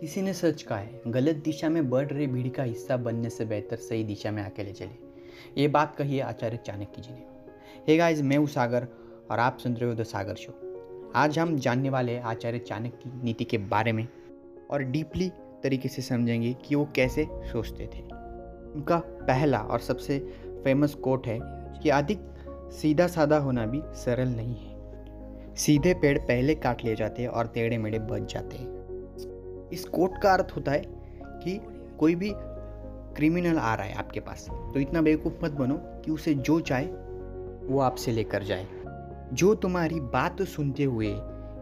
किसी ने सच कहा है, गलत दिशा में बढ़ रही भीड़ का हिस्सा बनने से बेहतर सही दिशा में अकेले चले। ये बात कही है आचार्य चाणक्य जी ने। हे गाइस, मैं हूँ सागर और आप सुन रहे हो द सागर शो। आज हम जानने वाले हैं आचार्य चाणक्य की नीति के बारे में और डीपली तरीके से समझेंगे कि वो कैसे सोचते थे। उनका पहला और सबसे फ़ेमस कोट है कि अधिक सीधा साधा होना भी सरल नहीं है। सीधे पेड़ पहले काट लिए जाते और टेढ़े मेढ़े बच जाते हैं। इस कोट का अर्थ होता है कि कोई भी क्रिमिनल आ रहा है आपके पास तो इतना बेवकूफ़ मत बनो कि उसे जो चाहे वो आपसे लेकर जाए। जो तुम्हारी बात सुनते हुए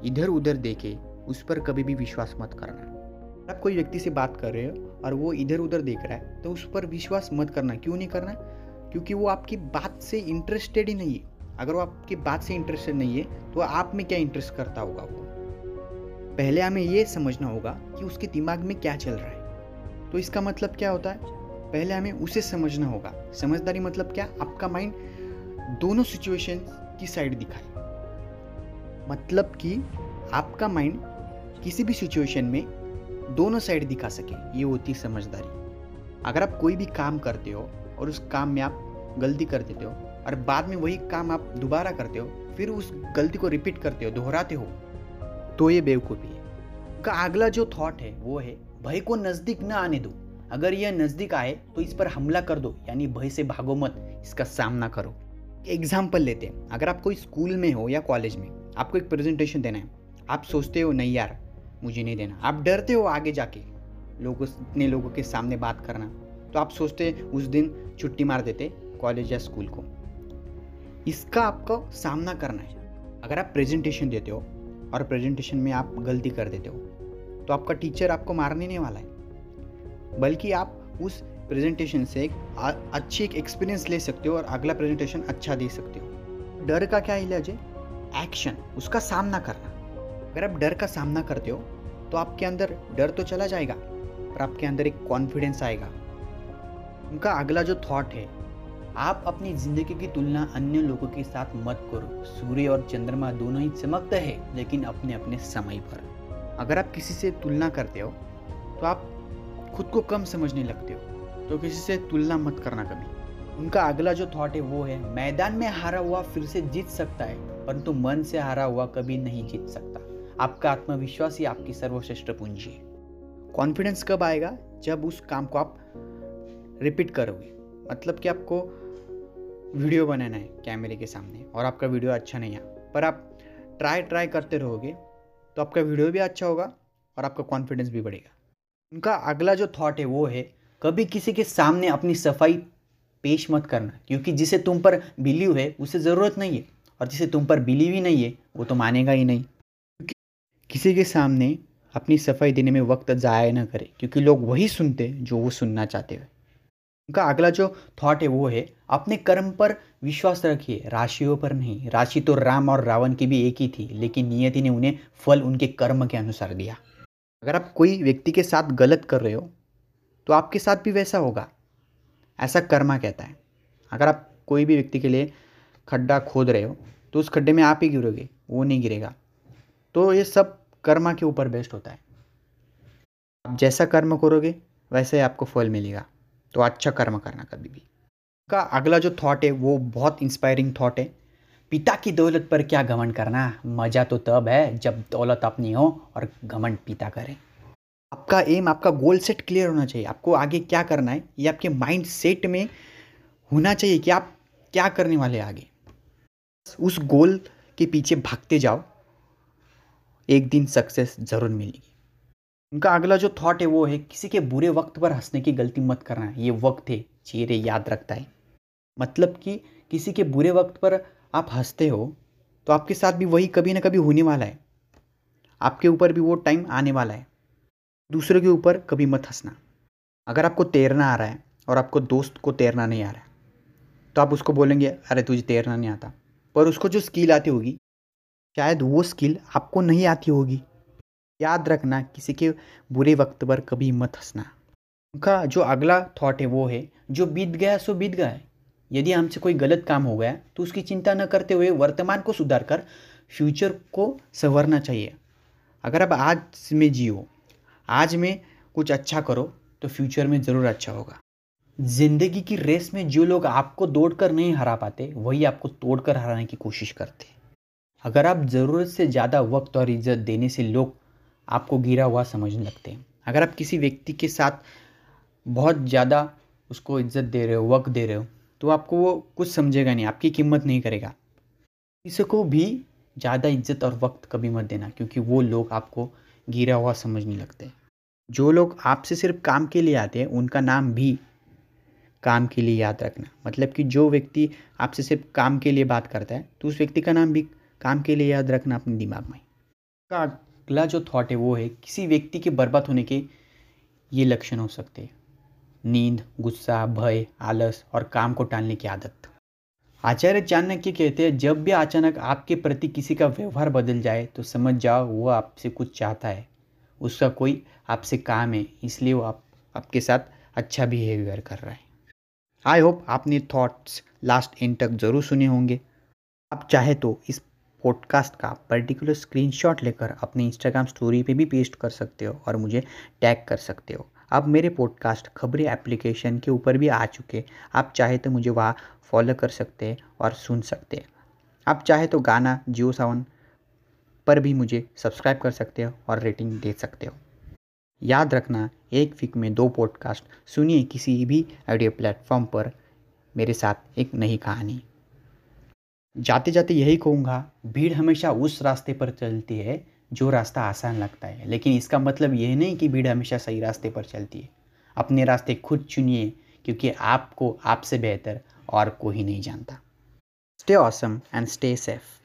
इधर उधर देखे, उस पर कभी भी विश्वास मत करना। आप कोई व्यक्ति से बात कर रहे हो और वो इधर उधर देख रहा है तो उस पर विश्वास मत करना। क्यों नहीं करना? क्योंकि वो आपकी बात से इंटरेस्टेड ही नहीं है। अगर वो आपकी बात से इंटरेस्टेड नहीं है तो आप में क्या इंटरेस्ट करता होगा वो? पहले हमें ये समझना होगा कि उसके दिमाग में क्या चल रहा है। तो इसका मतलब क्या होता है? पहले हमें उसे समझना होगा। समझदारी मतलब क्या? आपका माइंड दोनों सिचुएशन की साइड दिखाए। मतलब कि आपका माइंड किसी भी सिचुएशन में दोनों साइड दिखा सके। ये होती है समझदारी। अगर आप कोई भी काम करते हो और उस काम में आप गलती कर देते हो और बाद में वही काम आप दोबारा करते हो, फिर उस गलती को रिपीट करते हो, दोहराते हो तो ये बेवकूफ़ी है। का अगला जो थॉट है, वो है, भय को नज़दीक न आने दो। अगर यह नज़दीक आए तो इस पर हमला कर दो, यानी भय से भागो मत, इसका सामना करो। एग्ज़ाम्पल लेते हैं। अगर आप कोई स्कूल में हो या कॉलेज में, आपको एक प्रेजेंटेशन देना है। आप सोचते हो, नहीं यार, मुझे नहीं देना। आप डरते हो आगे जाके, लोगों इतने लोगों के सामने बात करना। तो आप सोचते उस दिन छुट्टी मार देते कॉलेज या स्कूल को। इसका आपको सामना करना है। अगर आप प्रेजेंटेशन देते हो और प्रेजेंटेशन में आप गलती कर देते हो। तो आपका टीचर आपको मारने नहीं वाला है। बल्कि आप उस प्रेजेंटेशन से एक अच्छी एक एक्सपीरियंस ले सकते हो और अगला प्रेजेंटेशन अच्छा दे सकते हो। डर का क्या इलाज है? एक्शन उसका सामना करना। अगर आप डर का सामना करते हो तो आपके अंदर डर तो चला जाएगा, पर आपके अंदर एक कॉन्फिडेंस आएगा। उनका अगला जो थॉट है आप अपनी ज़िंदगी की तुलना अन्य लोगों के साथ मत करो। सूर्य और चंद्रमा दोनों ही चमकते हैं, लेकिन अपने अपने समय पर। अगर आप किसी से तुलना करते हो तो आप खुद को कम समझने लगते हो। तो किसी से तुलना मत करना कभी। उनका अगला जो थॉट है, वो है, मैदान में हारा हुआ फिर से जीत सकता है, परंतु मन से हारा हुआ कभी नहीं जीत सकता। आपका आत्मविश्वास ही आपकी सर्वश्रेष्ठ पूंजी है। कॉन्फिडेंस कब आएगा? जब उस काम को आप रिपीट करोगे। मतलब कि आपको वीडियो बनाना है कैमरे के सामने और आपका वीडियो अच्छा नहीं है। पर आप ट्राई ट्राई करते रहोगे तो आपका वीडियो भी अच्छा होगा और आपका कॉन्फिडेंस भी बढ़ेगा। उनका अगला जो थॉट है वो है, कभी किसी के सामने अपनी सफ़ाई पेश मत करना, क्योंकि जिसे तुम पर बिलीव है, उसे ज़रूरत नहीं है और जिसे तुम पर बिलीव ही नहीं है, वो तो मानेगा ही नहीं। क्योंकि किसी के सामने अपनी सफ़ाई देने में वक्त ज़ाया ना करे, क्योंकि लोग वही सुनते जो वो सुनना चाहते हैं। उनका अगला जो थॉट है वो है, अपने कर्म पर विश्वास रखिए, राशियों पर नहीं। राशि तो राम और रावण की भी एक ही थी, लेकिन नियति ने उन्हें फल उनके कर्म के अनुसार दिया। अगर आप कोई व्यक्ति के साथ गलत कर रहे हो तो आपके साथ भी वैसा होगा। ऐसा कर्मा कहता है। अगर आप कोई भी व्यक्ति के लिए खड्डा खोद रहे हो तो उस खड्डे में आप ही गिरोगे, वो नहीं गिरेगा। तो ये सब कर्मा के ऊपर बेस्ट होता है। आप जैसा कर्म करोगे, वैसे ही आपको फल मिलेगा। तो अच्छा कर्म करना कभी भी। का अगला जो थॉट है, वो बहुत इंस्पायरिंग थॉट है। पिता की दौलत पर क्या घमंड करना? मज़ा तो तब है जब दौलत अपनी हो और घमंड पिता करे। आपका एम आपका गोल सेट क्लियर होना चाहिए। आपको आगे क्या करना है? ये आपके माइंड सेट में होना चाहिए कि आप क्या करने वाले आगे। उस गोल के पीछे भागते जाओ। एक दिन सक्सेस ज़रूर मिलेगी। उनका अगला जो थॉट है, वो है, किसी के बुरे वक्त पर हंसने की गलती मत करना। ये वक्त है, चेहरे याद रखता है। मतलब कि किसी के बुरे वक्त पर आप हँसते हो तो आपके साथ भी वही कभी ना कभी होने वाला है। आपके ऊपर भी वो टाइम आने वाला है। दूसरों के ऊपर कभी मत हंसना। अगर आपको तैरना आ रहा है और आपको दोस्त को तैरना नहीं आ रहा है तो आप उसको बोलेंगे, अरे, तुझे तैरना नहीं आता। पर उसको जो स्किल आती होगी, शायद वो स्किल आपको नहीं आती होगी। याद रखना किसी के बुरे वक्त पर कभी मत हंसना। उनका जो अगला थॉट है, वो है, जो बीत गया, सो बीत गया है। यदि हमसे कोई गलत काम हो गया तो उसकी चिंता न करते हुए वर्तमान को सुधार कर फ्यूचर को संवरना चाहिए। अगर आप आज में जियो, आज में कुछ अच्छा करो तो फ्यूचर में ज़रूर अच्छा होगा। ज़िंदगी की रेस में जो लोग आपको दौड़ कर नहीं हरा पाते, वही आपको तोड़ कर हराने की कोशिश करते अगर आप ज़रूरत से ज़्यादा वक्त और इज़्ज़त देने से लोग आपको गिरा हुआ समझने लगते हैं। अगर आप किसी व्यक्ति के साथ बहुत ज़्यादा उसको इज़्ज़त दे रहे हो, वक्त दे रहे हो तो आपको वो कुछ समझेगा नहीं, आपकी कीमत नहीं करेगा। किसी को भी ज़्यादा इज़्ज़त और वक्त कभी मत देना, क्योंकि वो लोग आपको गिरा हुआ समझने लगते जो लोग आपसे सिर्फ़ काम के लिए आते हैं, उनका नाम भी काम के लिए याद रखना। मतलब कि जो व्यक्ति आपसे सिर्फ़ काम के लिए बात करता है तो उस व्यक्ति का नाम भी काम के लिए याद रखना अपने दिमाग में। का अगला जो थॉट है, वो है किसी व्यक्ति के बर्बाद होने के ये लक्षण हो सकते हैं। नींद, गुस्सा, भय, आलस और काम को टालने की आदत। आचार्य चाणक्य कहते हैं, जब भी अचानक आपके प्रति किसी का व्यवहार बदल जाए तो समझ जाओ, वो आपसे कुछ चाहता है। उसका कोई आपसे काम है, इसलिए वो आप, आपके साथ अच्छा बिहेवियर कर रहा है। आई होप आपने थॉट्स लास्ट एंड तक ज़रूर सुने होंगे। आप चाहे तो इस पॉडकास्ट का पर्टिकुलर स्क्रीनशॉट लेकर अपने इंस्टाग्राम स्टोरी पे भी पेस्ट कर सकते हो और मुझे टैग कर सकते हो। अब मेरे पॉडकास्ट खबरें एप्लीकेशन के ऊपर भी आ चुके। आप चाहे तो मुझे वहाँ फॉलो कर सकते हैं और सुन सकते हैं। आप चाहे तो गाना जियो सावन पर भी मुझे सब्सक्राइब कर सकते हो और रेटिंग दे सकते हो। याद रखना, एक वीक में दो पॉडकास्ट सुनिए किसी भी ऑडियो प्लेटफॉर्म पर। मेरे साथ एक नई कहानी। जाते जाते यही कहूँगा, भीड़ हमेशा उस रास्ते पर चलती है जो रास्ता आसान लगता है। लेकिन इसका मतलब यह नहीं कि भीड़ हमेशा सही रास्ते पर चलती है। अपने रास्ते खुद चुनिए, क्योंकि आपको आपसे बेहतर और कोई नहीं जानता। Stay awesome and stay safe